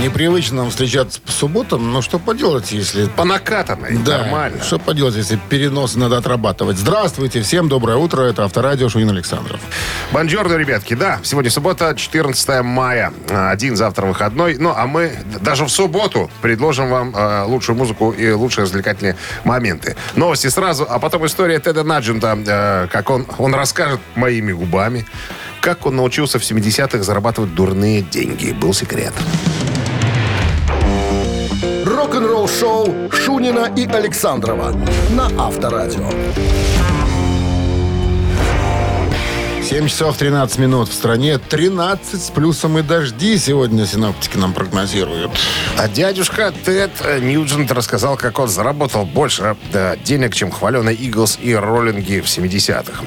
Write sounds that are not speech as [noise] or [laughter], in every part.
Непривычно нам встречаться по субботам, но что поделать, если... По накатанной, Да, нормально. что поделать, если переносы надо отрабатывать. Здравствуйте, всем доброе утро. Это Авторадио Шунин Александров. Бонжорно, ребятки. Да, сегодня суббота, 14 мая. Один завтра выходной. Ну, а мы даже в субботу предложим вам э, лучшую музыку и лучшие развлекательные моменты. Новости сразу, а потом история Теда Наджента, э, как он, он расскажет моими губами, как он научился в 70-х зарабатывать дурные деньги. Был секрет. Рок-н-ролл-шоу Шунина и Александрова на Авторадио. 7 часов 13 минут в стране. 13 с плюсом и дожди сегодня синоптики нам прогнозируют. А дядюшка Тед Ньюджент рассказал, как он заработал больше э, денег, чем хваленые Иглс и роллинги в 70-х.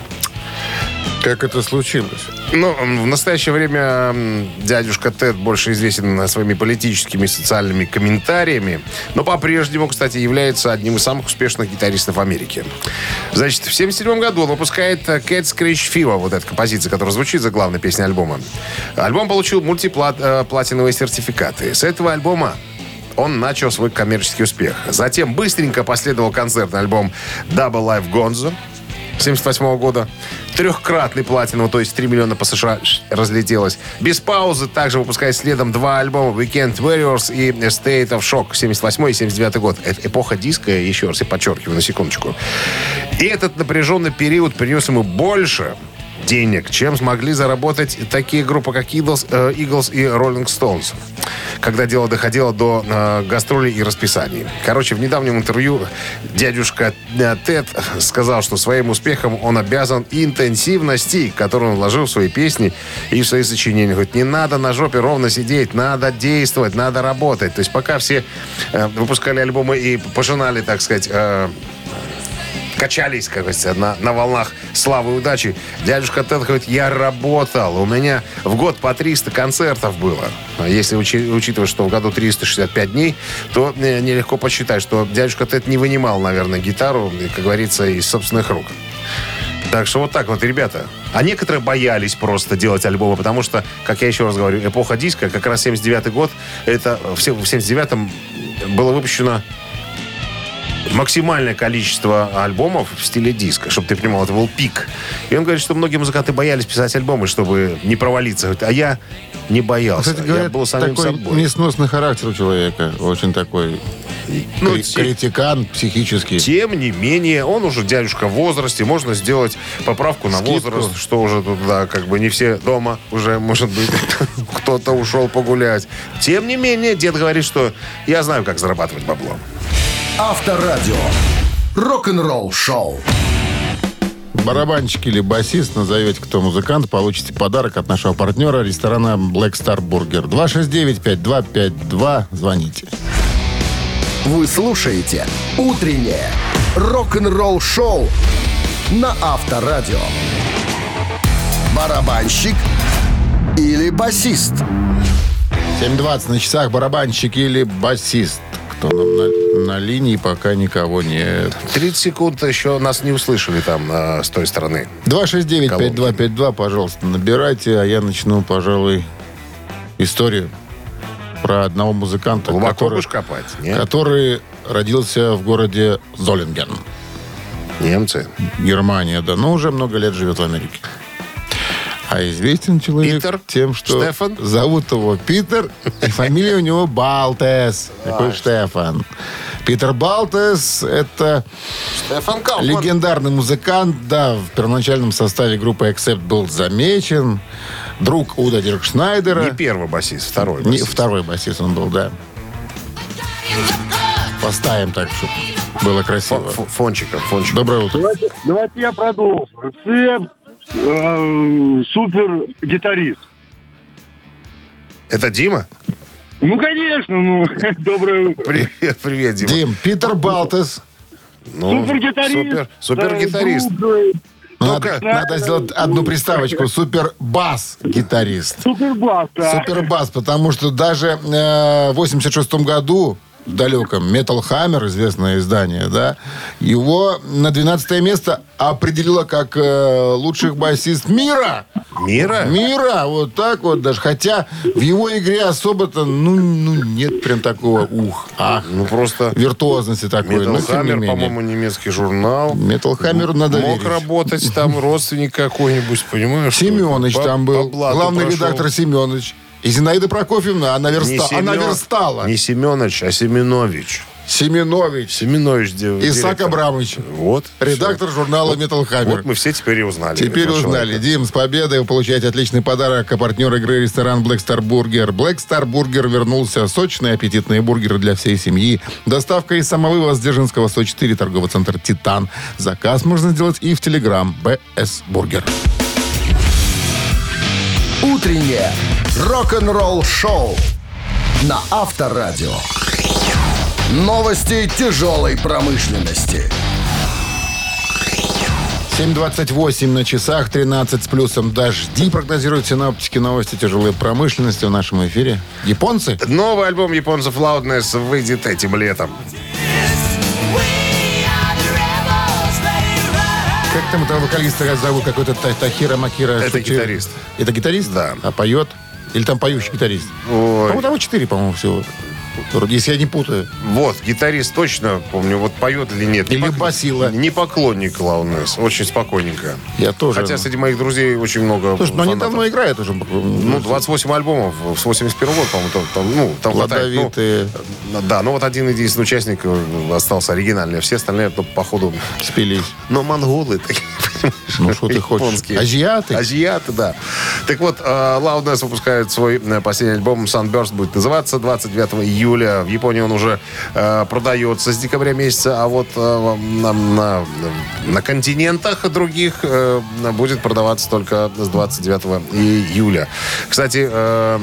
Как это случилось? Ну, в настоящее время дядюшка Тед больше известен своими политическими и социальными комментариями, но по-прежнему, кстати, является одним из самых успешных гитаристов Америки. Значит, в 1977 году он выпускает э, Cat Scratch Fever, вот эта композиция, которая звучит за главной песней альбома. Альбом получил мультиплатиновые сертификаты. С этого альбома он начал свой коммерческий успех. Затем быстренько последовал концертный альбом Double Life Gonzo 78 года. Трехкратный платиновый, то есть 3 миллиона по США разлетелось. Без паузы также выпускает следом два альбома Weekend Warriors и State of Shock 78 и 79 год. Это эпоха диска, еще раз я подчеркиваю на секундочку. И этот напряженный период принес ему больше денег, чем смогли заработать такие группы, как Eagles, э, Eagles и Rolling Stones, когда дело доходило до э, гастролей и расписаний. Короче, в недавнем интервью дядюшка э, Тед сказал, что своим успехом он обязан интенсивности, которую он вложил в свои песни и в свои сочинения. Говорит, не надо на жопе ровно сидеть, надо действовать, надо работать. То есть пока все э, выпускали альбомы и пожинали, так сказать, э, качались, говорится, на, на волнах славы и удачи. Дядюшка Тед говорит, я работал. У меня в год по 300 концертов было. А Если учи- учитывать, что в году 365 дней, то э, нелегко посчитать, что дядюшка Тед не вынимал, наверное, гитару, как говорится, из собственных рук. Так что вот так вот, ребята. А некоторые боялись просто делать альбомы, потому что, как я еще раз говорю, эпоха диска, как раз 79 год, это в 79-м было выпущено максимальное количество альбомов в стиле диска, чтобы ты понимал, это был пик. И он говорит, что многие музыканты боялись писать альбомы, чтобы не провалиться. А я не боялся. Кстати, я говорят, был самим такой собой. несносный характер у человека. Очень такой Ну, кри- критикан психический. Тем не менее, он уже дядюшка в возрасте, можно сделать поправку на Скидку. возраст, что уже тут, да, как бы не все дома, уже, может быть, [laughs] кто-то ушел погулять. Тем не менее, дед говорит, что я знаю, как зарабатывать бабло. Авторадио. Рок-н-ролл-шоу. Барабанщик или басист, назовете кто музыкант, получите подарок от нашего партнера ресторана Black Star Burger. 269-5252. Звоните. Вы слушаете «Утреннее рок-н-ролл-шоу» на Авторадио. Барабанщик или басист? 7.20 на часах барабанщик или басист. Кто нам на, на линии, пока никого нет. 30 секунд еще нас не услышали там э, с той стороны. 269-5252, пожалуйста, набирайте, а я начну, пожалуй, историю про одного музыканта, Глубоко который, копать? Нет? который родился в городе Золинген, Немцы. Германия, да, но уже много лет живет в Америке. А известен человек Питер? тем, что Штефан? зовут его Питер, и фамилия у него Балтес. Такой Штефан. Питер Балтес – это Кауфман. легендарный музыкант. Да, в первоначальном составе группы Accept был замечен. Друг Уда Диркшнайдера. Не первый басист, второй Не, басист. второй басист он был, да. Поставим так, чтобы было красиво. Фо- фо- Фончиком, фончиком. Доброе утро. Давайте, давайте я продолжу. Це э, супер гитарист. Это Дима? Ну, конечно, ну, [laughs] доброе утро. Привет, привет, Дима. Дим, Питер Балтес. Ну, Супер-гитарист. Супер, супер гитарист. Э, Надо, Ну-ка. надо сделать одну приставочку. Супер бас-гитарист. Супербас, да. Супербас, потому что даже э, в 86 году далеком, Metal Hammer, известное издание, да, его на 12 место определило как э, лучших басист мира. Мира? Мира, вот так вот даже. Хотя в его игре особо-то, ну, ну нет прям такого ух, ах, Ну, просто виртуозности такой. Metal но не Hammer, менее. по-моему, немецкий журнал. Metal Hammer надо Мог верить. работать там родственник какой-нибудь, понимаешь? Семенович там был, главный прошел. редактор Семенович. И Зинаида Прокофьевна, она, Не верста... она Семен- верстала. Не Семенович, а Семенович. Семенович. Семенович Исаак. Абрамович. Вот. Редактор журнала Metal. Hammer. Вот мы все теперь и узнали. Теперь узнали. человека. Дим, с победой вы получаете отличный подарок. А партнер игры ресторан Black Star Burger. Black Star Burger вернулся. Сочные аппетитные бургеры для всей семьи. Доставка из самовывоз Дзержинского 104, торговый центр «Титан». Заказ можно сделать и в Телеграм БС Бургер. Утреннее рок-н-ролл-шоу на Авторадио. Новости тяжелой промышленности. 7.28 на часах, 13 с плюсом дожди, прогнозируют синоптики новости тяжелой промышленности в нашем эфире. Японцы? Новый альбом японцев Loudness выйдет этим летом. Там этого вокалиста зовут? Какой-то Та- Тахира Макира? Это Что- гитарист. Это гитарист? Да. А поет? Или там поющий гитарист? Ой. По-моему, там четыре, по-моему, всего. Вроде, Если я не путаю. Вот, гитарист точно, помню, вот поет или нет. Не Или пок- басила. Не поклонник Loudness, очень спокойненько. Я тоже. Хотя среди моих друзей очень много Слушай, ну они давно играют уже. Ну, 28 альбомов с 81 года, по-моему, там, там, ну, там хватает. Ну, Плодовитые. да, ну вот один единственный участник э, остался оригинальный, а все остальные, ну, походу... спились. Но монголы такие, [laughs] Ну, что ты хочешь? Азиаты? Азиаты, да. Так вот, э, Loudness выпускает свой э, последний альбом Sunburst, будет называться 29 июля. В Японии он уже э, продается с декабря месяца, а вот э, на, на- на континентах других э, будет продаваться только с 29 июля. Кстати, э,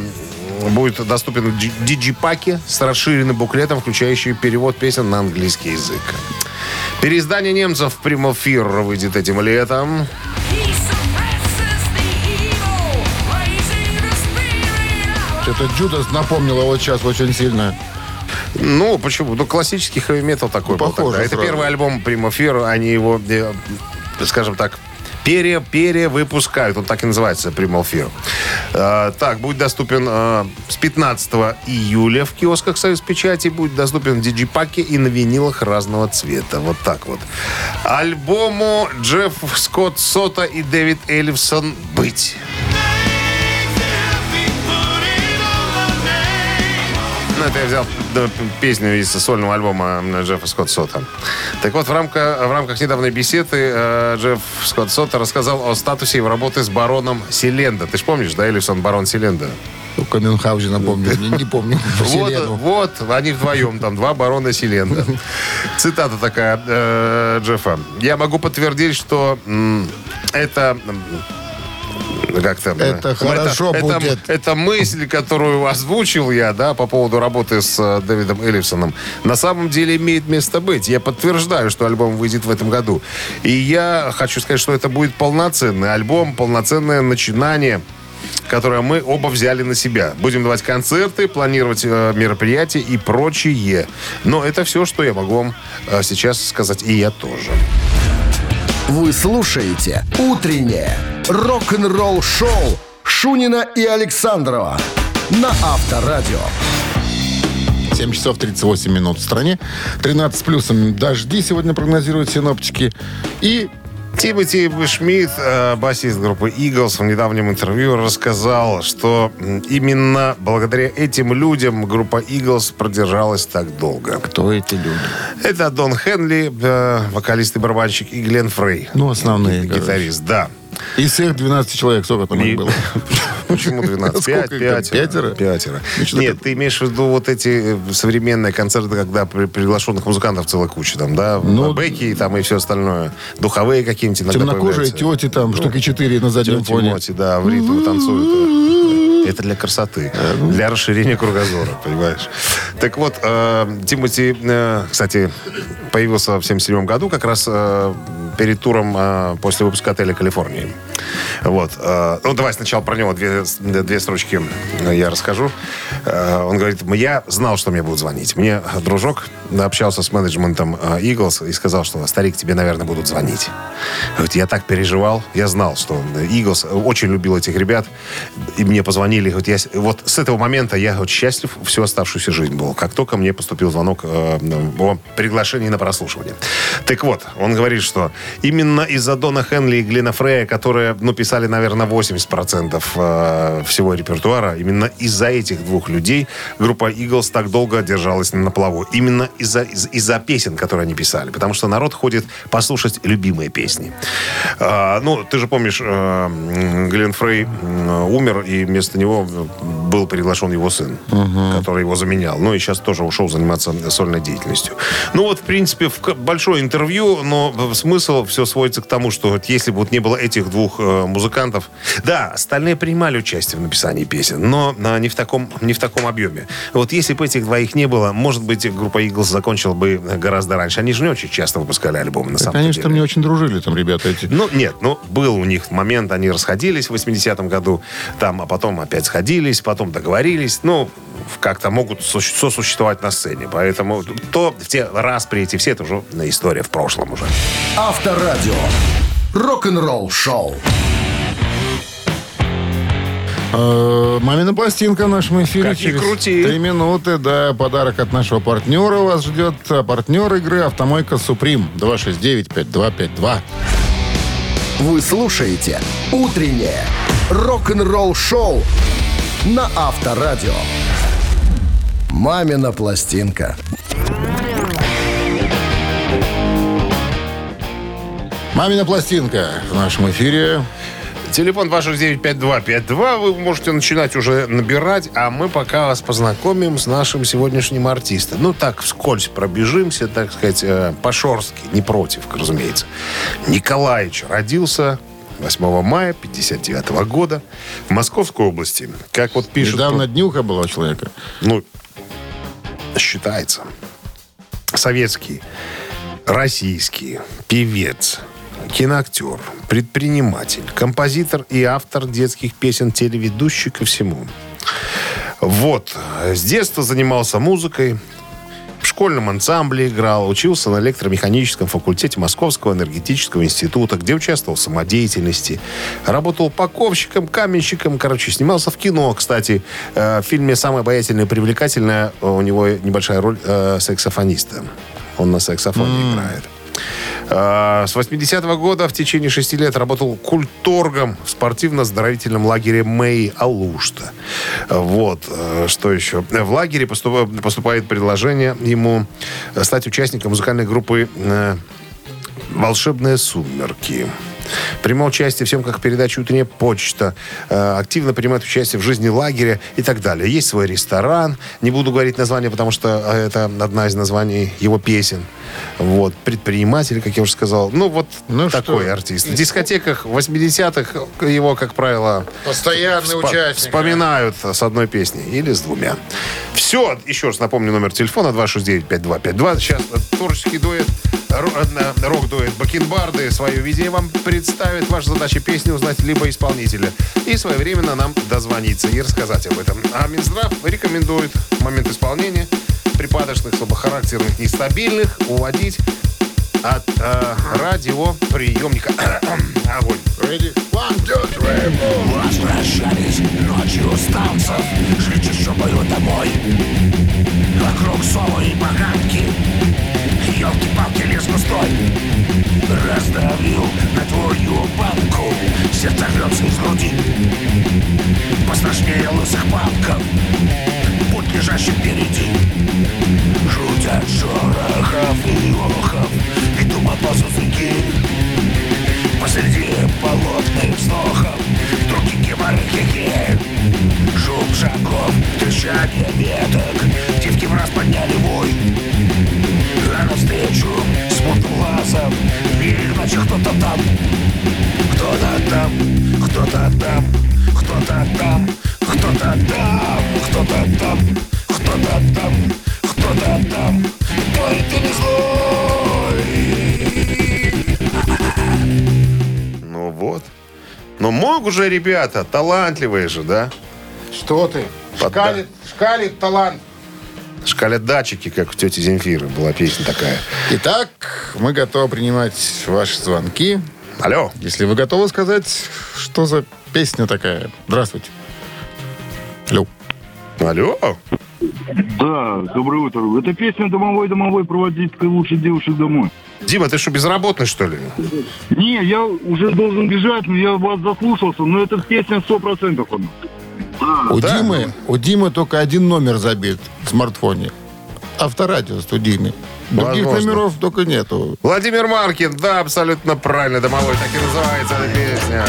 будет доступен в дж- диджипаке с расширенным буклетом, включающий перевод песен на английский язык. Переиздание немцев Primal Fear выйдет этим летом. Что-то Джудас напомнило вот сейчас очень сильно. Ну, почему? Ну, классический хэви-метал такой был Похоже. Это первый альбом Fear. Они его, э, скажем так, пере, перевыпускают. Он так и называется, Primal Fear. Э, так, будет доступен э, с 15 июля в киосках Союз Печати. Будет доступен в диджипаке и на винилах разного цвета. Вот так вот. Альбому Джефф Скотт Сота и Дэвид Эллифсон «Быть». Ну, это я взял песню из сольного альбома Джеффа Скотт Сота. Так вот, в рамках, в рамках недавней беседы э, Джефф Скотт Сота рассказал о статусе его работы с бароном Селенда. Ты же помнишь, да, Эллифсон, барон Селенда? Только Мюнхгаузена помню. Не, не помню. [laughs] Вот, вот, они вдвоем, там, два барона Селенда. [laughs] Цитата такая э, Джеффа. «Я могу подтвердить, что это...» как там, Это э, хорошо это, будет. Это мысль, которую озвучил я, да, по поводу работы с э, Дэвидом Эллифсоном, на самом деле имеет место быть. Я подтверждаю, что альбом выйдет в этом году. И я хочу сказать, что это будет полноценный альбом, полноценное начинание которое мы оба взяли на себя. Будем давать концерты, планировать э, мероприятия и прочее. Но это все, что я могу вам э, сейчас сказать. И я тоже. Вы слушаете «Утреннее рок-н-ролл-шоу» Шунина и Александрова на Авторадио. 7 часов 38 минут в стране. 13 с плюсом дожди сегодня прогнозируют синоптики. И Тимоти Шмидт, э, басист группы Eagles, в недавнем интервью рассказал, что именно благодаря этим людям группа Eagles продержалась так долго. кто эти люди? Это Дон Хенли, э, вокалист и барабанщик, и Глен Фрей. Ну, основные, короче. Гитарист, да. Из всех 12 человек сколько там И- их было? [laughs] Почему 12? Сколько Пять, пятеро. Пятеро? Пятеро. Ну, Нет, ты имеешь в виду вот эти э, современные концерты, когда при- приглашенных музыкантов целая куча, там, да? Ну, Бэки там и все остальное. Духовые какие-нибудь иногда Темнокожие тети там, штуки 4 на заднем фоне. Да, в ритм танцуют. Это для красоты, для расширения кругозора, понимаешь? Так вот, э, Тимати, э, кстати, появился в 77 году, как раз перед туром э, после выпуска отеля Калифорнии. Вот. Э, ну, давай сначала про него две, две строчки я расскажу. Э, он говорит, я знал, что мне будут звонить. Мне дружок общался с менеджментом э, Eagles и сказал, что, старик, тебе, наверное, будут звонить. Говорит, я так переживал. Я знал, что Eagles очень любил этих ребят. И мне позвонили. Говорит, я, вот с этого момента я вот, счастлив всю оставшуюся жизнь был. Как только мне поступил звонок э, о приглашении на прослушивание. Так вот, он говорит, что именно из-за Дона Хенли и Глина Фрея, которые, ну, писали, наверное, 80% э, всего репертуара, именно из-за этих двух людей группа Eagles так долго держалась на плаву. Именно из-за из, из песен, которые они писали. Потому что народ ходит послушать любимые песни. Э, ну, ты же помнишь, э, Глен Фрей умер, и вместо него был приглашен его сын, угу. который его заменял. Ну, и сейчас тоже ушел заниматься сольной деятельностью. Ну, вот, в принципе, в большое интервью, но смысл все сводится к тому, что вот если бы вот не было этих двух музыкантов... Да, остальные принимали участие в написании песен, но э, не, в таком, не в таком объеме. Вот если бы этих двоих не было, может быть, группа Eagles закончила бы гораздо раньше. Они же не очень часто выпускали альбомы, на самом Конечно, деле. там не очень дружили там ребята эти. Ну, нет, ну, был у них момент, они расходились в 80-м году, там, а потом опять сходились, потом договорились. Ну, как-то могут сосуществовать на сцене. Поэтому то в те распри эти все, это уже история в прошлом уже. Авторадио. Рок-н-ролл шоу. Э, Мамина пластинка в нашем эфире Как через крути. три минуты. Да, подарок от нашего партнера вас ждет. Партнер игры «Автомойка Суприм». 269-5252. Вы слушаете «Утреннее рок-н-ролл шоу» на Авторадио. «Мамина пластинка». Мамина пластинка в нашем эфире. Телефон 269-5252. Вы можете начинать уже набирать, а мы пока вас познакомим с нашим сегодняшним артистом. Ну, так, вскользь пробежимся, так сказать, э, по-шорстки, не против, разумеется. Николаевич родился 8 мая 59 года в Московской области. Как вот пишут... Недавно днюха была у человека. Ну, считается. Советский, российский певец, киноактер, предприниматель, композитор и автор детских песен, телеведущий ко всему. Вот. С детства занимался музыкой, в школьном ансамбле играл, учился на электромеханическом факультете Московского энергетического института, где участвовал в самодеятельности. Работал упаковщиком, каменщиком, короче, снимался в кино, кстати. Э, В фильме «Самая обаятельная и привлекательная» у него небольшая роль э, саксофониста. Он на саксофоне играет. А, С 80-го года в течение шести лет работал культургом в спортивно-оздоровительном лагере Мэй Алушта. Вот. э, Что еще? В лагере поступ- поступает предложение ему стать участником музыкальной группы э, «Волшебные сумерки». Принимал участие в съемках передачи «Утренняя почта». э, Активно принимает участие в жизни лагеря и так далее. Есть свой ресторан. Не буду говорить название, потому что э, это одна из названий его песен. Вот. Предприниматель, как я уже сказал. Ну, вот Ну такой что? артист. В дискотеках 80-х его, как правило, Постоянный вспо- участник. вспоминают с одной песней или с двумя. Все. Еще раз напомню номер телефона 269-5252. Сейчас э, творческий дуэт, ро- э, рок-дуэт Бакенбарды свое видение вам представит. Ваша задача песни узнать либо исполнителя. И своевременно нам дозвониться и рассказать об этом. А Минздрав рекомендует момент исполнения припадочных, слабохарактерных, нестабильных уводить от э, радиоприемника. [coughs] Огонь. Ready? One, two, three. Возвращались ночью с танцев Жить шумою домой Вокруг совы и поганки Елки-палки лес густой Раздавил на твою банку Сердце рвется из груди. Пострашнее лысых панков Путь лежащий впереди. Жуть от шорохов и охов. И дума по языки Посреди болотных вздохов. Вдруг геморрхихи Шум шагов, трещание веток. Девки в раз подняли вой навстречу с глазом Иначе кто-то там, кто-то там, кто-то там, кто-то там, кто-то там, кто-то там, кто-то там, кто-то там, Говорит, не злой. Ну вот. Но мог уже, ребята, талантливые же, да? Что ты? Шкалит, шкалит талант. Шкалят датчики, как у тети Земфиры была песня такая. Итак, мы готовы принимать ваши звонки. Алло. Если вы готовы сказать, что за песня такая. Здравствуйте. Алло. Алло. Да, доброе утро. Это песня «Домовой, домовой, проводить лучших девушек домой». Дима, ты что, безработный, что ли? Не, я уже должен бежать, но я вас заслушался, но эта песня сто процентов она. У Да. Димы, у Димы только один номер забит в смартфоне. Авторадио студийный. Других Возможно. номеров только нету. Владимир Маркин, да, абсолютно правильно, домовой, так и называется эта песня.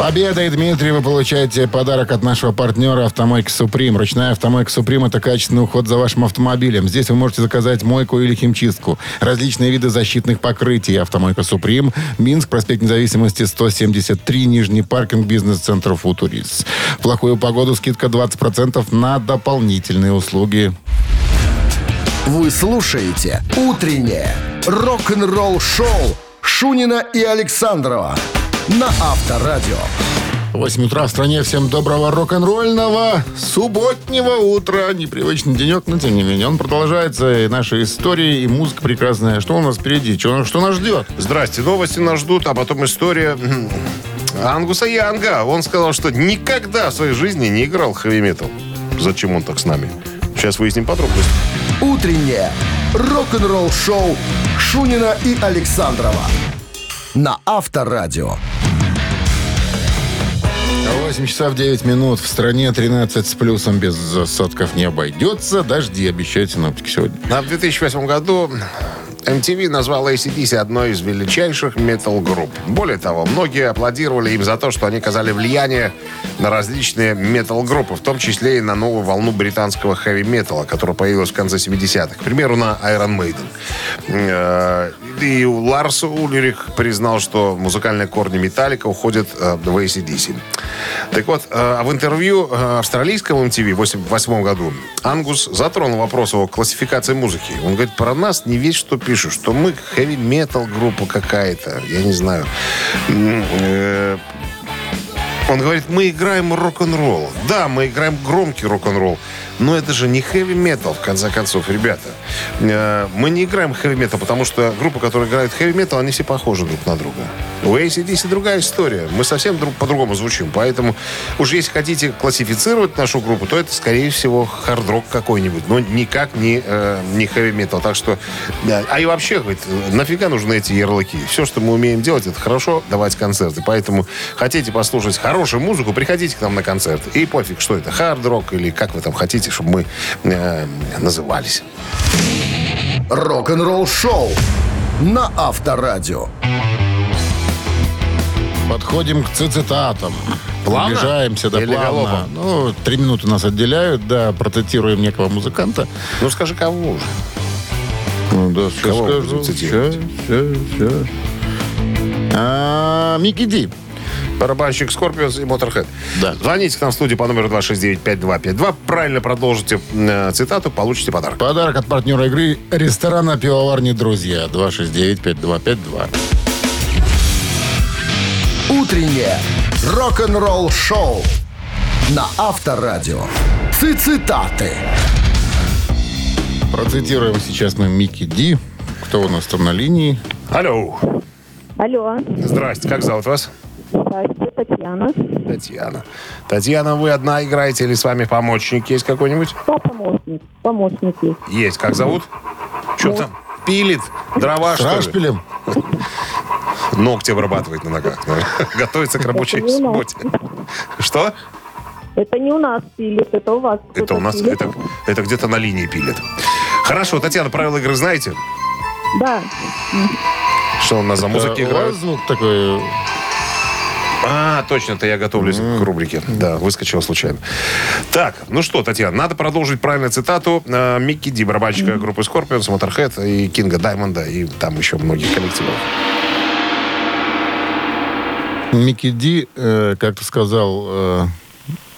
Победой, Дмитрий, вы получаете подарок от нашего партнера «Автомойка Суприм». Ручная «Автомойка Суприм» — это качественный уход за вашим автомобилем. Здесь вы можете заказать мойку или химчистку. Различные виды защитных покрытий. «Автомойка Суприм», Минск, проспект Независимости, 173, Нижний паркинг, бизнес-центр «Футурис». В плохую погоду скидка 20% на дополнительные услуги. Вы слушаете «Утреннее рок-н-ролл-шоу» Шунина и Александрова на Авторадио. 8 утра в стране. Всем доброго рок-н-ролльного субботнего утра. Непривычный денек, но тем не менее он продолжается. И наши истории, и музыка прекрасная. Что у нас впереди? Что, что нас ждет? Здрасте, новости нас ждут, а потом история Ангуса Янга. Он сказал, что никогда в своей жизни не играл хэви-метал. Зачем он так с нами? Сейчас выясним подробности. Утреннее рок-н-ролл-шоу Шунина и Александрова на Авторадио. 8 часов 9 минут. В стране 13 с плюсом без осадков не обойдется. Дожди обещают синоптики сегодня. А в 2008 году MTV назвала ACDC одной из величайших метал-групп. Более того, многие аплодировали им за то, что они оказали влияние на различные метал-группы, в том числе и на новую волну британского хэви-металла, которая появилась в конце 70-х. К примеру, на Iron Maiden. И Ларс Ульрих признал, что музыкальные корни Металлика уходят э, в ACDC. Так вот, э, а в интервью э, австралийскому MTV в 1988 году Ангус затронул вопрос о классификации музыки. Он говорит, про нас не весь что пишут, что мы хэви-метал группа какая-то, я не знаю. Э, Он говорит, мы играем рок-н-ролл. Да, мы играем громкий рок-н-ролл, но это же не хэви-метал, в конце концов, ребята. Э, Мы не играем хэви-метал, потому что группа, которая играет хэви-метал, они все похожи друг на друга. У ACDC другая история. Мы совсем друг, по-другому звучим. Поэтому уж если хотите классифицировать нашу группу, то это, скорее всего, хард-рок какой-нибудь, но никак не, э, не хэви-метал. Так что, да. а и вообще, говорит, нафига нужны эти ярлыки? Все, что мы умеем делать, это хорошо давать концерты. Поэтому хотите послушать хорошую музыку, приходите к нам на концерт. И пофиг, что это, хард-рок или как вы там хотите, чтобы мы э, назывались. Рок-н-ролл-шоу на Авторадио. Подходим к цитатам. Плавно? Приближаемся, да, Или плавно. галопом? Ну, три минуты нас отделяют, да, процитируем некого музыканта. Ну, скажи, кого уже? Ну, да, Кого скажу. Ща, ща, ща. А, Микки Ди. Барабанщик Скорпионс и Моторхед. Да. Звоните к нам в студию по номеру 269-5252. Правильно продолжите э, цитату, получите подарок. Подарок от партнера игры ресторана «Пивоварни Друзья». 269-5252. Утреннее рок-н-ролл-шоу на Авторадио. Цитаты. Процитируем сейчас мы Микки Ди. Кто у нас там на линии? Алло. Алло, Здрасте, как зовут вас? Татьяна. Татьяна. Татьяна, вы одна играете или с вами помощник есть какой-нибудь? Кто помощник? Помощник есть. Есть. Как зовут? Что там? Пилит? Дрова, С что ли? Рашпилем? [laughs] Ногти обрабатывает на ногах. [laughs] Готовится к рабочей Это не у нас. субботе. Что? Это не у нас пилит, это у вас. Это кто-то у нас, пилит. это, это где-то на линии пилит. Хорошо, Татьяна, правила игры знаете? Да, Что у нас за музыки у вас играют? звук такой... А, точно, это я готовлюсь к рубрике. Да, выскочила случайно. Так, ну что, Татьяна, надо продолжить правильную цитату э, Микки Ди, барабанщика группы Scorpions, Motorhead и Кинга Даймонда, и там еще многих коллективов. Микки Ди, э, как ты сказал, э,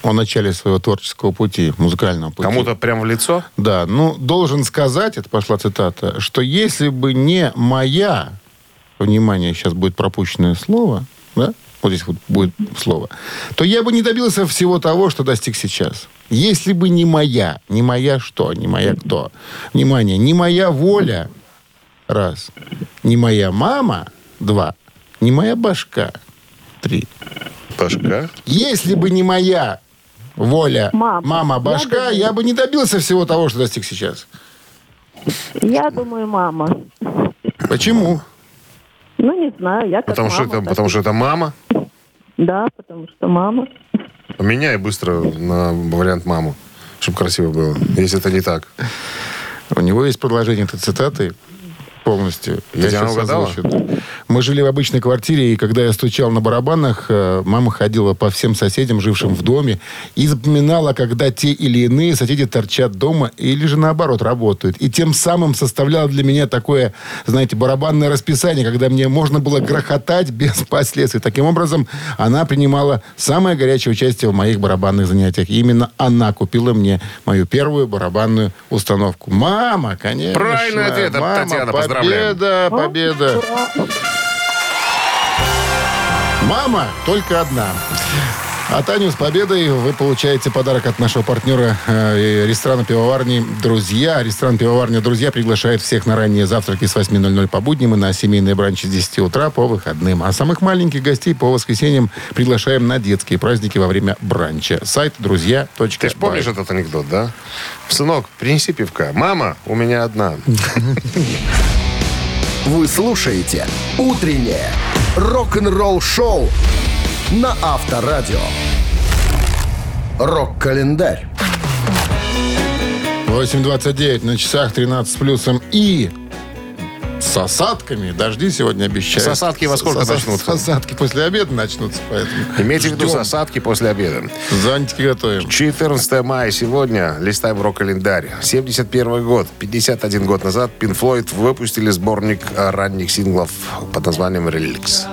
о начале своего творческого пути, музыкального пути. Кому-то прям в лицо? Да, ну, должен сказать, это пошла цитата, что если бы не моя, внимание, сейчас будет пропущенное слово, да, вот здесь вот будет слово, то я бы не добился всего того, что достиг сейчас. Если бы не моя, не моя что, не моя кто. Внимание, не моя воля, раз. Не моя мама, два. Не моя башка, три. Башка. Если бы не моя воля, Мама. мама, башка, Я я бы не добился всего того, что достиг сейчас. Я думаю, мама. Почему? Ну, не знаю, я как Потому что, мама, это, так потому что это мама. Да, потому что мама. Меняй быстро на вариант маму, чтобы красиво было. Если это не так. У него есть продолжение этой цитаты полностью. Я Татьяна сейчас угадала? озвучу. Мы жили в обычной квартире, и когда я стучал на барабанах, э, мама ходила по всем соседям, жившим в доме, и запоминала, когда те или иные соседи торчат дома или же наоборот работают. И тем самым составляла для меня такое, знаете, барабанное расписание, когда мне можно было грохотать без [laughs] последствий. Таким образом, она принимала самое горячее участие в моих барабанных занятиях. И именно она купила мне мою первую барабанную установку. Мама, конечно. Правильный ответ от Мама, Татьяны. Поздравляем. Победа, победа. Мама только одна. А Таню с победой вы получаете подарок от нашего партнера э, ресторана пивоварни «Друзья». Ресторан пивоварня «Друзья» приглашает всех на ранние завтраки с 8.00 по будням и на семейные бранчи с 10 утра по выходным. А самых маленьких гостей по воскресеньям приглашаем на детские праздники во время бранча. Сайт друзья.бай. Ты же помнишь этот анекдот, да? Сынок, принеси пивка. Мама, у меня одна. [laughs] Вы слушаете «Утреннее рок-н-ролл-шоу» на Авторадио. Рок-календарь. 8.29 на часах 13 с плюсом и с осадками. Дожди сегодня обещают. Сосадки во сколько Сос- начнутся? Сосадки после обеда начнутся, поэтому Имейте в виду засадки после обеда. Зонтики готовим. 14 мая сегодня. Листаем рок-календарь. 71 год. 51 год назад Pink Floyd выпустили сборник ранних синглов под названием «Relics».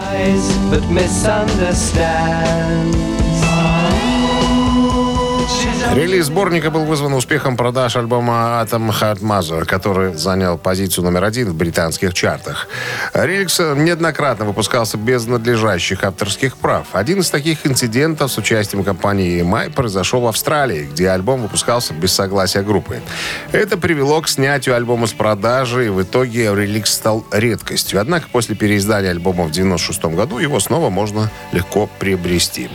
Релиз сборника был вызван успехом продаж альбома Atom Heart Mother, который занял позицию номер один в британских чартах. Реликс неоднократно выпускался без надлежащих авторских прав. Один из таких инцидентов с участием компании EMI произошел в Австралии, где альбом выпускался без согласия группы. Это привело к снятию альбома с продажи, и в итоге реликс стал редкостью. Однако после переиздания альбома в 96 году его снова можно легко приобрести.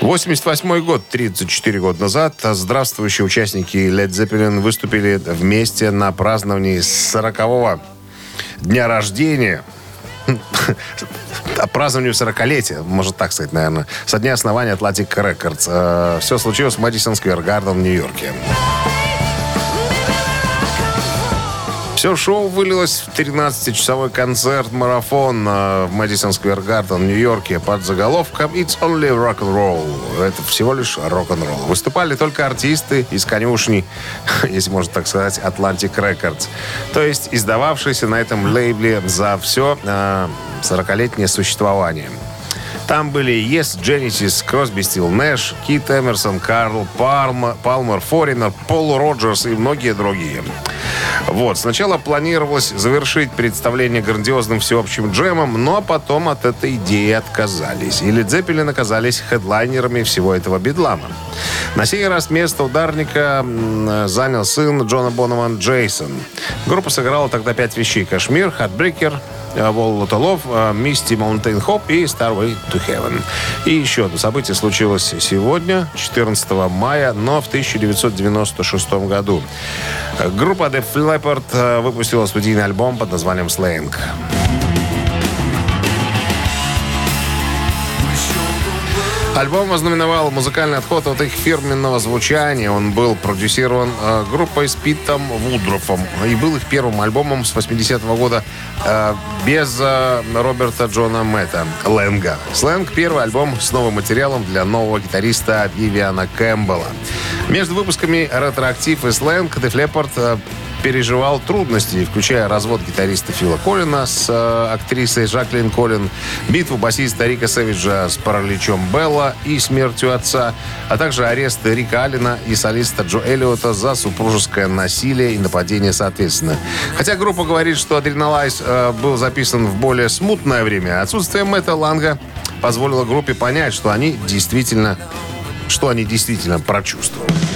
88 год, 34 года назад, здравствующие участники Led Zeppelin выступили вместе на праздновании 40-го дня рождения о [laughs] празднованию 40-летия, можно так сказать, наверное, со дня основания Atlantic Records. Все случилось в Мэдисон Сквер Гарден в Нью-Йорке. Все шоу вылилось в 13-часовой концерт-марафон э, в Мэдисон Сквер Гарден в Нью-Йорке под заголовком «It's only rock and roll». Это всего лишь рок-н-ролл. Выступали только артисты из конюшни, [laughs] если можно так сказать, Atlantic Records. То есть издававшиеся на этом лейбле за все э, 40-летнее существование. Там были Yes, Genesis, Crosby, Стил Нэш, Кит Эмерсон, Карл Палмер, Палмер, Форинер, Пол Роджерс и многие другие. Вот. Сначала планировалось завершить представление грандиозным всеобщим джемом, но потом от этой идеи отказались. И Led Zeppelin оказались хедлайнерами всего этого бедлама. На сей раз место ударника занял сын Джона Бономан Джейсон. Группа сыграла тогда пять вещей. «Кашмир», «Хатбрекер», Wall Lot of Love, Misty Mountain Hop и Starway to Heaven. И еще одно событие случилось сегодня, 14 мая, но в 1996 году. Группа The Leppard э, выпустила студийный альбом под названием «Slang». Альбом ознаменовал музыкальный отход от их фирменного звучания. Он был продюсирован э, группой с Питом Вудрофом и был их первым альбомом с 80-го года э, без э, Роберта Джона Мэтта Лэнга. «Сленг» — первый альбом с новым материалом для нового гитариста Вивиана Кэмпбелла. Между выпусками «Ретроактив» и «Сленг» Leppard э, переживал трудности, включая развод гитариста Фила Коллина с э, актрисой Жаклин Коллин, битву басиста Рика Сэвиджа с параличом Белла и смертью отца, а также арест Рика Аллена и солиста Джо Эллиота за супружеское насилие и нападение соответственно. Хотя группа говорит, что Adrenalize э, был записан в более смутное время, отсутствие Мэтта Ланга позволило группе понять, что они действительно что они действительно прочувствовали.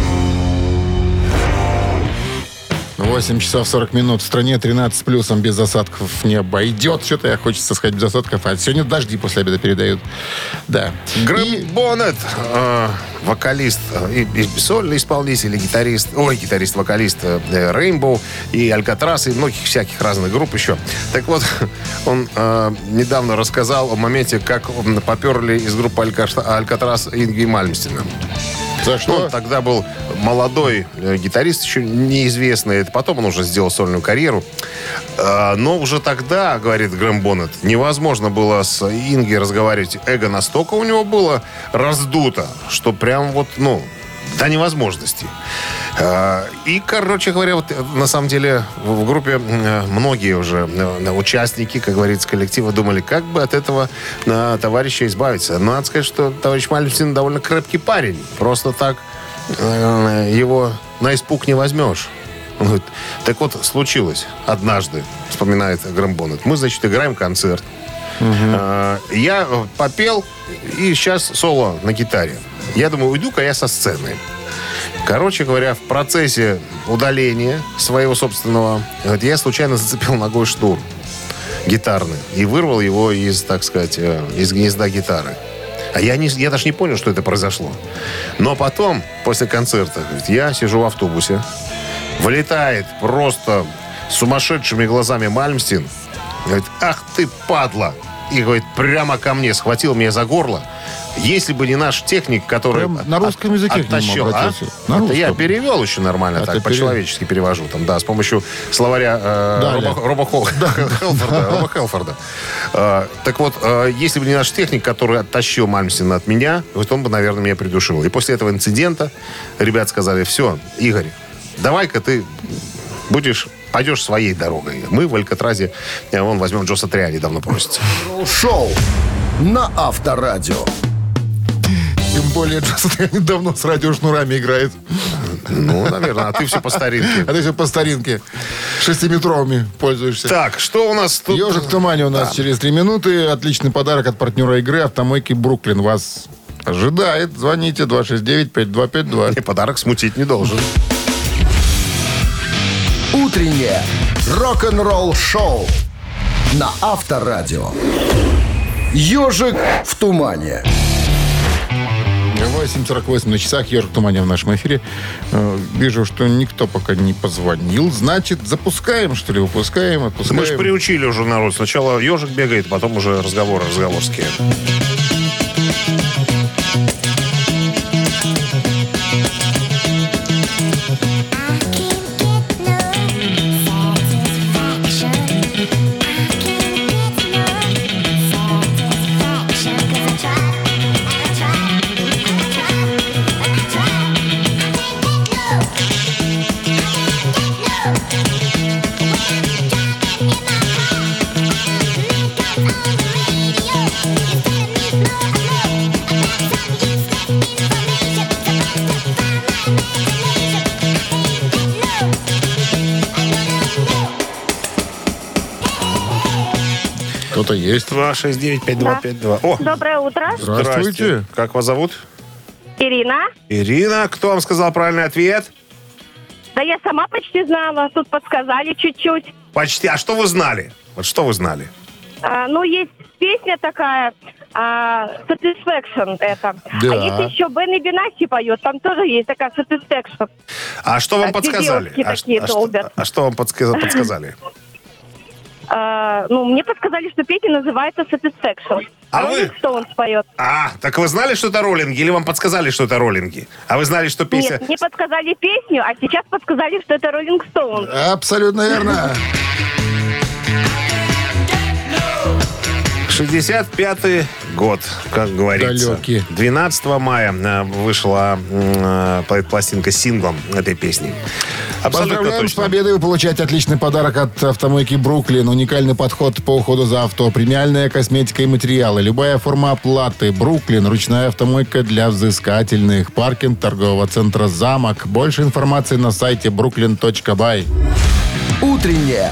8 часов 40 минут. В стране 13 с плюсом без осадков не обойдет. Что-то я хочется сказать без осадков. А сегодня дожди после обеда передают. Да. Грэм И- Боннет, э, вокалист, э, и, и сольный исполнитель, и гитарист, ой, гитарист-вокалист э, Рейнбоу и Алькатрас, и многих всяких разных групп еще. Так вот, [laughs] он э, недавно рассказал о моменте, как поперли из группы Алькатрас Инги Мальмстина. За что? он тогда был молодой э, гитарист, еще неизвестный. Это потом он уже сделал сольную карьеру. Э, Но уже тогда, говорит Грэм Боннет, невозможно было с Инги разговаривать. Эго настолько у него было раздуто, что прям вот, ну, до невозможности. Э, И, короче говоря, вот э, на самом деле в группе э, многие уже э, участники, как говорится, коллектива думали, как бы от этого товарища избавиться. Но надо сказать, что товарищ Мальцин довольно крепкий парень. Просто так его на испуг не возьмешь. Он говорит, так вот, случилось однажды, вспоминает Грэм Боннет. Мы, значит, играем концерт. Э, Я попел, и сейчас соло на гитаре. Я думаю, уйду-ка я со сцены. Короче говоря, в процессе удаления своего собственного, говорит, я случайно зацепил ногой штур гитарный и вырвал его из, так сказать, э, из гнезда гитары. А я, не, я даже не понял, что это произошло. Но потом, после концерта, говорит, я сижу в автобусе, вылетает просто сумасшедшими глазами Мальмстин, говорит, ах ты падла! И, говорит, прямо ко мне схватил меня за горло. Если бы не наш техник, который... Прям на русском языке к нему оттащил, а? На Это я русском. перевел еще нормально, А так, по-человечески перевожу. Там, да, с помощью словаря э, Далее. Роба, Роба Хол- [laughs] Хелфорда. Роба Хелфорда. Э, так вот, э, если бы не наш техник, который оттащил Мальмстина от меня, вот он бы, наверное, меня придушил. И после этого инцидента ребят сказали, все, Игорь, давай-ка ты будешь пойдешь своей дорогой. Мы в Алькатразе, э, вон возьмем Джоса Триани, давно просится. Шоу на Авторадио. Тем более, Джаз [laughs] давно с радиошнурами играет. Ну, наверное, а ты все по старинке. [laughs] А ты все по старинке. Шестиметровыми пользуешься. Так, что у нас тут? Ежик в тумане у нас через три минуты. Отличный подарок от партнера игры «Автомойки Бруклин». Вас ожидает. Звоните 269-5252. И подарок смутить не должен. Утреннее рок-н-ролл-шоу на Авторадио. Ежик в тумане. 8.48 на часах. Ежик в тумане в нашем эфире. Э, Вижу, что никто пока не позвонил. Значит, запускаем, что ли? Выпускаем, отпускаем. Мы же приучили уже народ. Сначала ежик бегает, потом уже разговоры разговорские. 269-5252. О, Доброе утро. Здравствуйте. Как вас зовут? Ирина. Ирина. Кто вам сказал правильный ответ? Да я сама почти знала. Тут подсказали чуть-чуть. Почти. А что вы знали? Вот что вы знали? А, ну, есть песня такая, а, Satisfaction это. Да. А есть еще Бенни Бенаси поет, там тоже есть такая Satisfaction. А что вам А подсказали? А, такие а что- а что вам подска- подсказали? А, ну, мне подсказали, что песня называется Satisfaction. А вы? Роллинг Стоунс поет. А, так вы знали, что это роллинги, или вам подсказали, что это роллинги? А вы знали, что песня... Нет, мне подсказали песню, а сейчас подсказали, что это Роллинг Стоунс. Абсолютно верно. 65-й год, как говорится. Далекий. 12 мая э, вышла э, пластинка с синглом этой песни. Абсолютно Поздравляем с точно. победой. Вы получаете отличный подарок от автомойки «Бруклин». Уникальный подход по уходу за авто. Премиальная косметика и материалы. Любая форма оплаты. «Бруклин». Ручная автомойка для взыскательных. Паркинг торгового центра «Замок». Больше информации на сайте brooklyn.by. Утреннее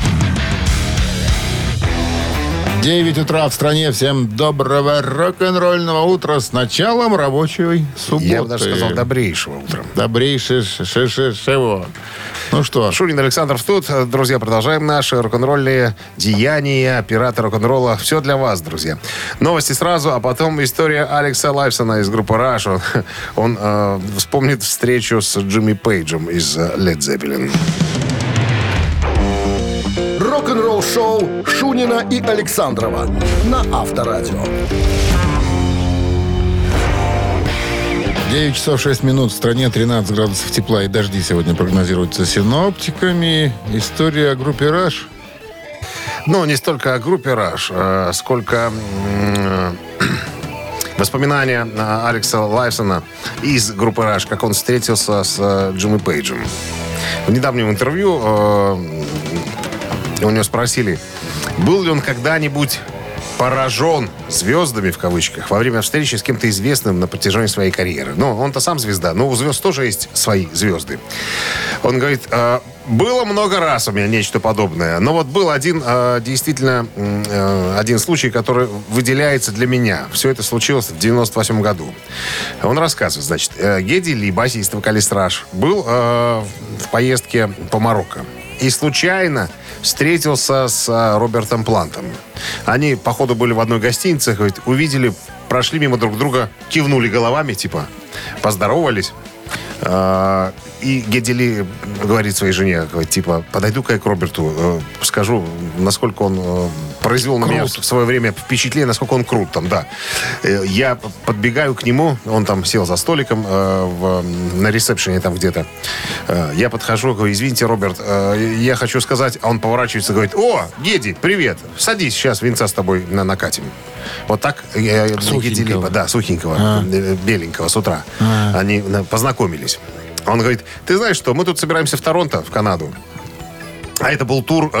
9 утра в стране. Всем доброго рок-н-ролльного утра с началом рабочей субботы. Я бы даже сказал, добрейшего утра. Добрейший шишишево. Ну что, Шунин Александров тут. Друзья, продолжаем наши рок-н-ролльные деяния. Пираты рок-н-ролла. Все для вас, друзья. Новости сразу, а потом история Алекса Лайфсона из группы Rush. Он, [laughs] он, э, вспомнит встречу с Джимми Пейджем из э, Led Zeppelin. Рок-н-ролл-шоу Шунина и Александрова на Авторадио. 9 часов 6 минут. В стране 13 градусов тепла и дожди сегодня прогнозируются синоптиками. История о группе «Раш». Ну, не столько о группе Rush, э, сколько м, [coughs] воспоминания э, Алекса Лайфсона из группы Rush, как он встретился с э, Джимми Пейджем. В недавнем интервью э, у него спросили, был ли он когда-нибудь поражен звездами, в кавычках, во время встречи с кем-то известным на протяжении своей карьеры. Ну, он-то сам звезда, но у звезд тоже есть свои звезды. Он говорит, «Э, было много раз у меня нечто подобное, но вот был один э, действительно э, один случай, который выделяется для меня. Все это случилось в 98 году. Он рассказывает, значит, э, Геди Ли, басист, вокалист Раш, был в поездке по Марокко и случайно встретился с а, Робертом Плантом. Они, походу, были в одной гостинице, увидели, прошли мимо друг друга, кивнули головами, типа, поздоровались. А, И Гедели говорит своей жене, типа, подойду-ка я к Роберту, э, скажу, насколько он э, произвел на меня в свое время впечатление, насколько он крут там, да. Э, Я подбегаю к нему, он там сел за столиком в- на ресепшене там где-то. Я подхожу, говорю, извините, Роберт, я хочу сказать, а он поворачивается говорит, о, Геди, привет, садись, сейчас винца с тобой на накатим. Вот так э, Геди Сухенького. Да, сухенького, э, беленького с утра. Они э, познакомились. Он говорит, ты знаешь что, мы тут собираемся в Торонто, в Канаду. А это был тур э,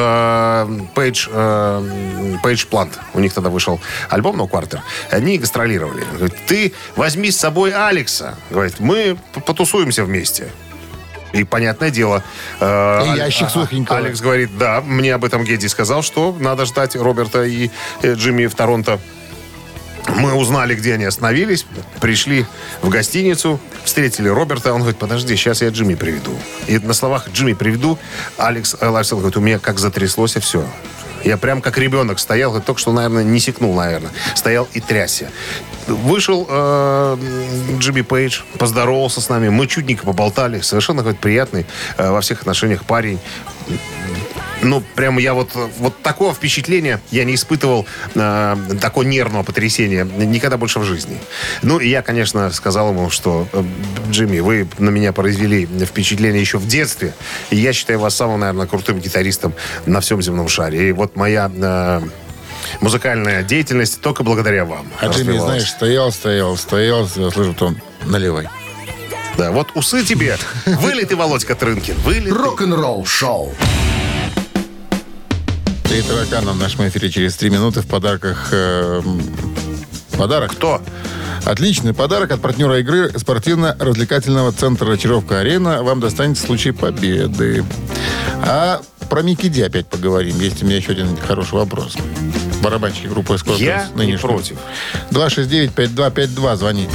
Page, э, Page Plant. У них тогда вышел альбом No Quarter. Они гастролировали. Он Говорит, ты возьми с собой Алекса. Говорит, мы потусуемся вместе. И понятное дело. э, И ящик а- сухенького. Алекс говорит, да, мне об этом Гедди сказал, что надо ждать Роберта и э, Джимми в Торонто. Мы узнали, где они остановились, пришли в гостиницу, встретили Роберта. Он говорит, подожди, сейчас я Джимми приведу. И на словах «Джимми приведу» Алекс э, Лайфсел говорит, у меня как затряслось и все. Я прям как ребенок стоял, только что, наверное, не секнул, наверное. Стоял и трясся. Вышел э, Джимми Пейдж, поздоровался с нами. Мы чудненько поболтали. Совершенно, говорит, приятный э, во всех отношениях парень. Ну, прямо я вот, вот такого впечатления я не испытывал, э, такого нервного потрясения никогда больше в жизни. Ну, и я, конечно, сказал ему, что, э, Джимми, вы на меня произвели впечатление еще в детстве, и я считаю вас самым, наверное, крутым гитаристом на всем земном шаре. И вот моя музыкальная деятельность только благодаря вам. А Джимми, знаешь, стоял, стоял, стоял, слышу, потом наливай. Да, вот усы тебе. Вылитый Володька Трынкин. Вылитый. Рок-н-ролл-шоу. Три таракана в нашем эфире через три минуты в подарках. э, подарок. Кто? Отличный подарок от партнера игры спортивно-развлекательного центра «Очаровка-арена». Вам достанется в случае победы. А про Микки Ди опять поговорим. Есть у меня еще один хороший вопрос. Барабанщики группы «Скорпионс» Я не нынешние. против. 269-5252, звоните.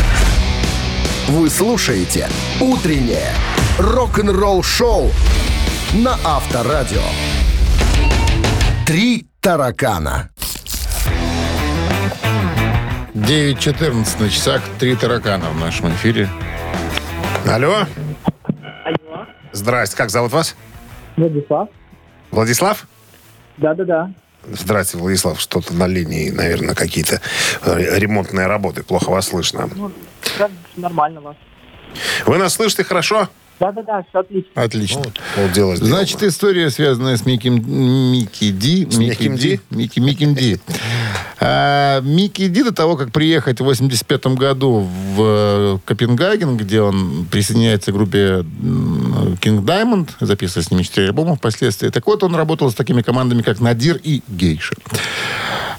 Вы слушаете «Утреннее рок-н-ролл-шоу» на Авторадио. «Три таракана». 9.14 на часах. Три таракана в нашем эфире. Алло. Алло. Здрасте. Как зовут вас? Владислав? Владислав? Да-да-да. Здравствуйте, Владислав. Что-то на линии, наверное, какие-то э, ремонтные работы. Плохо вас слышно. Ну, нормально вас. Вы нас слышите хорошо? Да-да-да, все отлично. Отлично. Полдела сделано. Значит, история, связанная с Микки, Микки Ди. С Микким Ди? Микки, Микки Ди. А, Микки Ди до того, как приехать в 85 году в э, Копенгаген, где он присоединяется к группе King Diamond, записывая с ними 4 альбома впоследствии. Так вот, он работал с такими командами, как Надир и Гейша.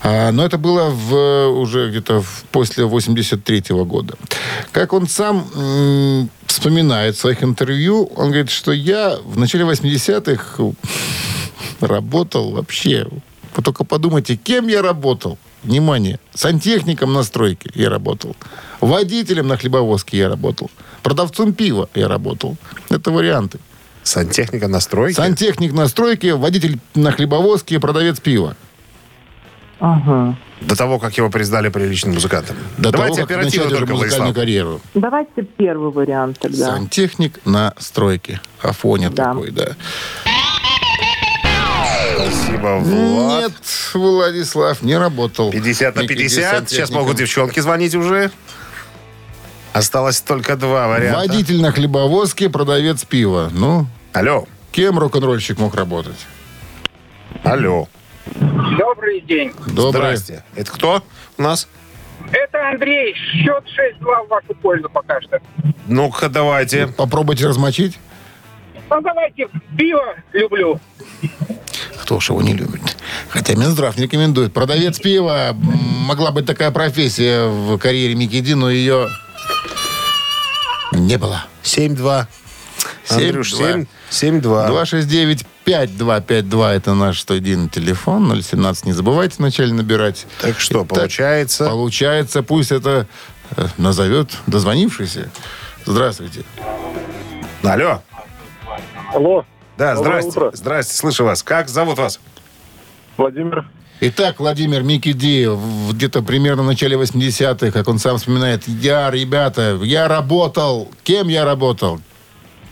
А, но это было в, уже где-то в- после 83 года. Как он сам вспоминает в своих интервью, он говорит, что я в начале 80-х работал вообще. Вы только подумайте, кем я работал. Внимание, сантехником на стройке я работал. Водителем на хлебовозке я работал. Продавцом пива я работал. Это варианты. Сантехника на стройке? Сантехник на стройке, водитель на хлебовозке, продавец пива. Ага. До того, как его признали приличным музыкантом. До Давайте того, как оперативно начать уже музыкальную Владислав. карьеру. Давайте первый вариант тогда. Сантехник на стройке. Афоня Да. такой, да. Спасибо, Влад. Нет, Владислав не работал. 50 на Никаких 50. Сейчас могут девчонки звонить уже. Осталось только два варианта. Водитель на хлебовозке, продавец пива. Ну, Алло. кем рок-н-ролльщик мог работать? Алло. Добрый день. Доброе. Здрасте. Это кто у нас? Это Андрей. Счет 6-2 в вашу пользу пока что. Ну-ка, давайте. Попробуйте размочить. Ну, давайте, пиво люблю. Кто ж его не любит? Хотя Минздрав не рекомендует. Продавец пива. Могла быть такая профессия в карьере Микки Ди, но ее не было. 7-2. Андрюш, 7 7-2. 269-5252 это наш студийный телефон. 017 не забывайте вначале набирать. Так что, Итак, получается... Получается, пусть это э, назовет дозвонившийся. Здравствуйте. Алло. Алло, Да, Доброе здрасте. утро. Здрасте, слышу вас. Как зовут вас? Владимир. Итак, Владимир Микки Ди, в- где-то примерно в начале 80-х, как он сам вспоминает, я, ребята, я работал. Кем я работал?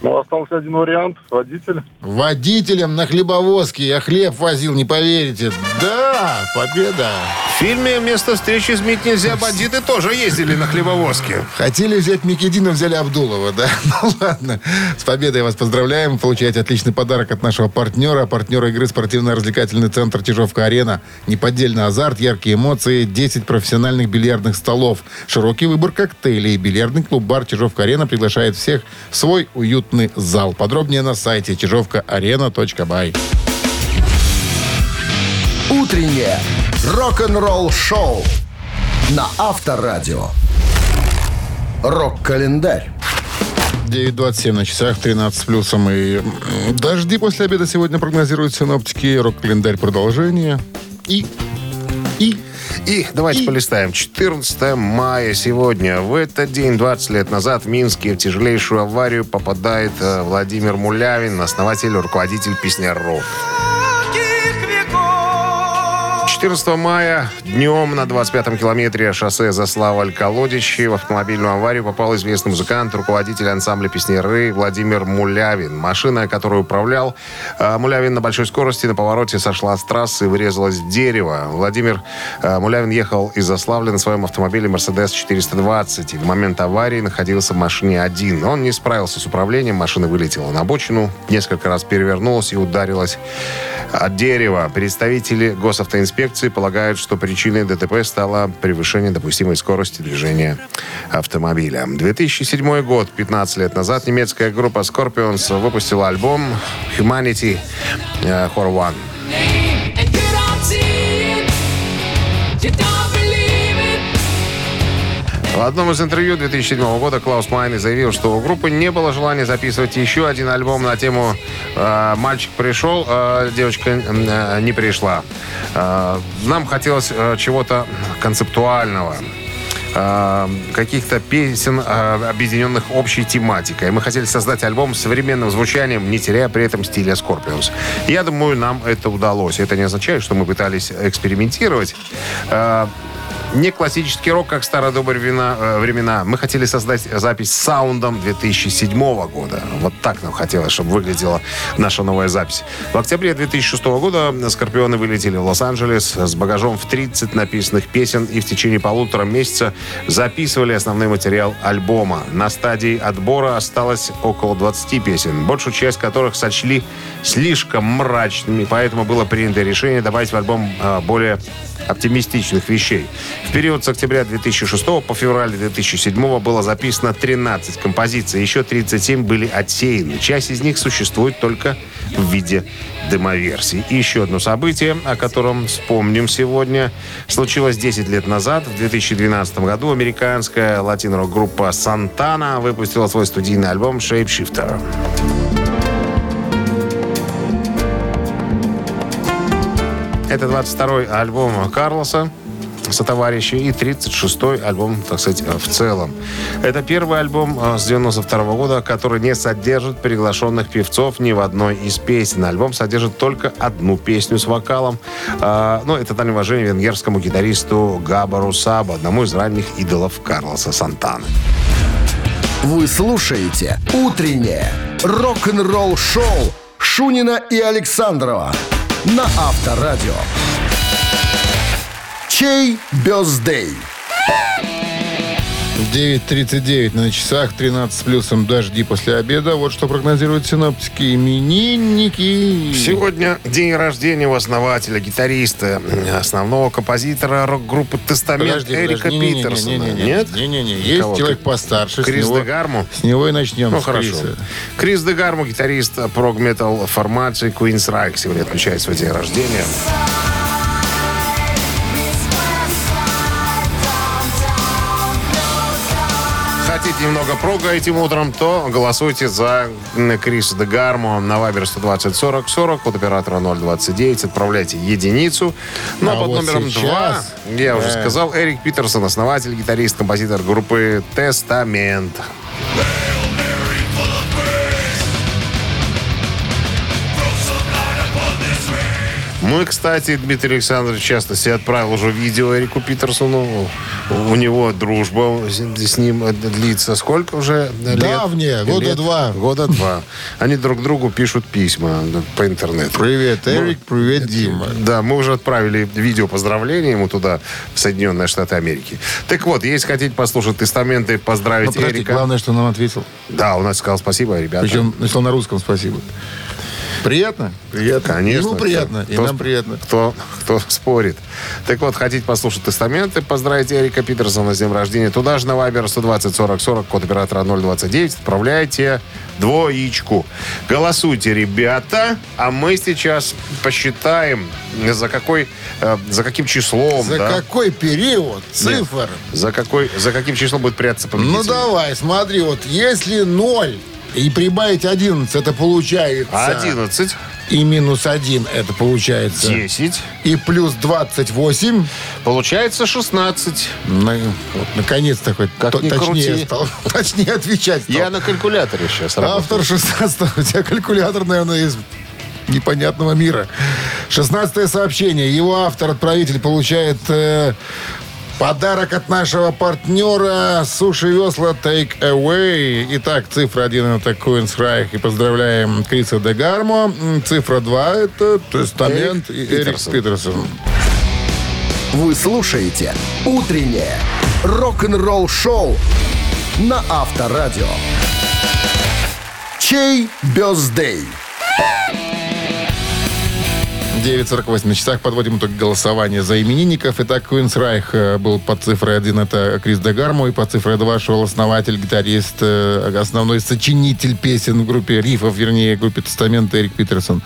Ну, остался один вариант. Водитель. Водителем на хлебовозке. Я хлеб возил, не поверите. Да, победа. В фильме «Место встречи изменить нельзя» бандиты тоже ездили на хлебовозке. Хотели взять Микедина, взяли Абдулова, да? [laughs] Ну ладно. С победой вас поздравляем. Получаете отличный подарок от нашего партнера. Партнера игры спортивно-развлекательный центр Чижовка-Арена. Неподдельный азарт, яркие эмоции, 10 профессиональных бильярдных столов. Широкий выбор коктейлей. Бильярдный клуб-бар Чижовка-Арена приглашает всех в свой уютный зал. Подробнее на сайте чижовкаарена.бай. Утреннее рок-н-ролл-шоу на Авторадио. Рок-календарь. 9.27 на часах, 13 с плюсом. И дожди после обеда сегодня прогнозируют синоптики. Рок-календарь продолжение. И... И... И давайте И- полистаем. 14 мая сегодня. В этот день, 20 лет назад, в Минске в тяжелейшую аварию попадает э, Владимир Мулявин, основатель, руководитель песняров. 14 мая днем на 25-м километре шоссе Заславль-Колодичи в автомобильную аварию попал известный музыкант, руководитель ансамбля «Песняры» Владимир Мулявин. Машина, которую управлял э, Мулявин на большой скорости, на повороте сошла с трассы и врезалась в дерево. Владимир э, Мулявин ехал из Заславля на своем автомобиле «Мерседес 420» и в момент аварии находился в машине один. Он не справился с управлением, машина вылетела на обочину, несколько раз перевернулась и ударилась от дерева. Представители госавтоинспекции полагают, что причиной ДТП стало превышение допустимой скорости движения автомобиля. 2007 год, 15 лет назад, немецкая группа Scorpions выпустила альбом Humanity э, Horror One. You don't В одном из интервью 2007 года Клаус Майни заявил, что у группы не было желания записывать еще один альбом на тему э, «Мальчик пришел, э, девочка э, не пришла». Э, нам хотелось э, чего-то концептуального э, каких-то песен, э, объединенных общей тематикой. Мы хотели создать альбом с современным звучанием, не теряя при этом стиля Scorpions. Я думаю, нам это удалось. Это не означает, что мы пытались экспериментировать. Не классический рок, как старые добрые э, времена. Мы хотели создать запись с саундом 2007 года. Вот так нам хотелось, чтобы выглядела наша новая запись. В октябре 2006 года «Скорпионы» вылетели в Лос-Анджелес с багажом в 30 написанных песен и в течение полутора месяца записывали основной материал альбома. На стадии отбора осталось около 20 песен, большую часть которых сочли слишком мрачными, поэтому было принято решение добавить в альбом э, более оптимистичных вещей. В период с октября 2006 по февраль 2007 было записано 13 композиций, еще 37 были отсеяны. Часть из них существует только в виде демоверсий. И еще одно событие, о котором вспомним сегодня, случилось 10 лет назад. В 2012 году американская латино-группа Сантана выпустила свой студийный альбом «Shapeshifter». Это 22-й альбом Карлоса сотоварищи и 36-й альбом, так сказать, в целом. Это первый альбом э, с 92 года, который не содержит приглашенных певцов ни в одной из песен. Альбом содержит только одну песню с вокалом. А, Ну, это дань уважения венгерскому гитаристу Габару Сабу, одному из ранних идолов Карлоса Сантаны. Вы слушаете «Утреннее рок-н-ролл-шоу» Шунина и Александрова на Авторадио. Чей бездей? 9.39 на часах, 13 с плюсом дожди после обеда. Вот что прогнозируют синоптики. Именинники. Сегодня день рождения у основателя, гитариста, основного композитора рок-группы «Тестамент» Подожди, Эрика подожди. Не-не-не, Питерсона. не-не-не. Нет? Не-не-не. Есть Кого? человек постарше. с Крис него- Дегарму? С него и начнем. Ну, с хорошо. Криса. Крис Дегарму, гитарист прог-метал формации Queen's Reich, сегодня отмечает свой день рождения. Немного прога этим утром, то голосуйте за Криса Дегарму на Вайбер 120 40 40 от оператора 029. Отправляйте единицу. Ну, а, А под вот номером сейчас, 2, я уже да. сказал, Эрик Питерсон, основатель, гитарист, композитор группы «Тестамент». Мы, кстати, Дмитрий Александрович часто себе отправил уже видео Эрику Питерсону. У него дружба с ним длится сколько уже лет? Давняя, года Лет? два. Года два. Они друг другу пишут письма по интернету. Привет, Эрик, привет, Дима. Да, мы уже отправили видео поздравления ему туда, в Соединенные Штаты Америки. Так вот, если хотите послушать тестаменты, Ну, поздравить подожди, Эрика. главное, что нам ответил. Да, он сказал спасибо, ребята. Причем написал на русском спасибо. Приятно? Приятно. Конечно. Ему приятно, и Кто- нам приятно. Кто, кто спорит. Так вот, хотите послушать тестаменты, поздравить Эрика Питерсона с днем рождения, туда же на Вайбер 120 40 40, код оператора 029, отправляйте двоичку. Голосуйте, ребята, а мы сейчас посчитаем, за какой, э, за каким числом, За да? какой период цифр? За, какой, за каким числом будет прятаться победитель? Ну давай, смотри, вот если 0 и прибавить 11, это получается... 11, И минус 1, это получается... 10, И плюс 28. получается 16. На- вот, наконец-то хоть Как то- точнее, крути. стал, [laughs] точнее отвечать стал. Я на калькуляторе сейчас Автор 16 у тебя калькулятор, наверное, из непонятного мира. 16 сообщение. Его автор-отправитель получает э, подарок от нашего партнера Суши Весла Take Away. Итак, цифра 1 это Reich. И поздравляем Криса Дегармо. М, Цифра 2 это Тестамент Эрик и Эрик Питерсон. Питерсон. Вы слушаете «Утреннее рок-н-ролл-шоу» на Авторадио. Чей бездей? 9.48 на часах подводим итог голосования за именинников. Итак, Queen's Reich э, был под цифрой 1, это Крис Дегармо, и под цифрой 2 шел основатель, гитарист, э, основной сочинитель песен в группе рифов, вернее, в группе Тестамент Эрик Питерсон.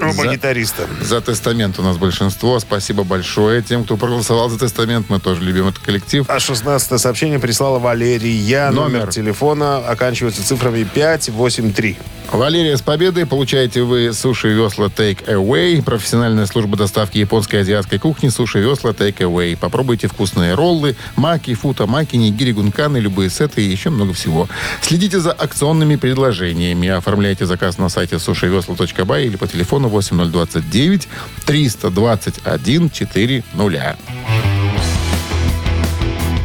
Оба За- гитариста. За Тестамент у нас большинство. Спасибо большое тем, кто проголосовал за Тестамент. Мы тоже любим этот коллектив. А 16 сообщение прислала Валерия. Номер, Номер. телефона оканчивается цифрами 583. Валерия, с победой получаете вы суши весла Take Away. Профессиональная служба доставки японской и азиатской кухни суши весла Take Away. Попробуйте вкусные роллы, маки, фута, маки, нигири, гунканы, любые сеты и еще много всего. Следите за акционными предложениями. Оформляйте заказ на сайте сушивесла.бай или по телефону 8029 321 400.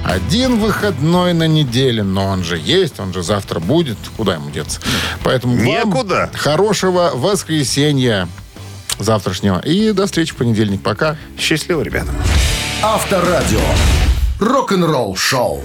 Один выходной на неделе, но он же есть, он же завтра будет. Куда ему деться? Поэтому вам Некуда. хорошего воскресенья завтрашнего. И до встречи в понедельник. Пока. Счастливо, ребята. Авторадио. Рок-н-ролл шоу.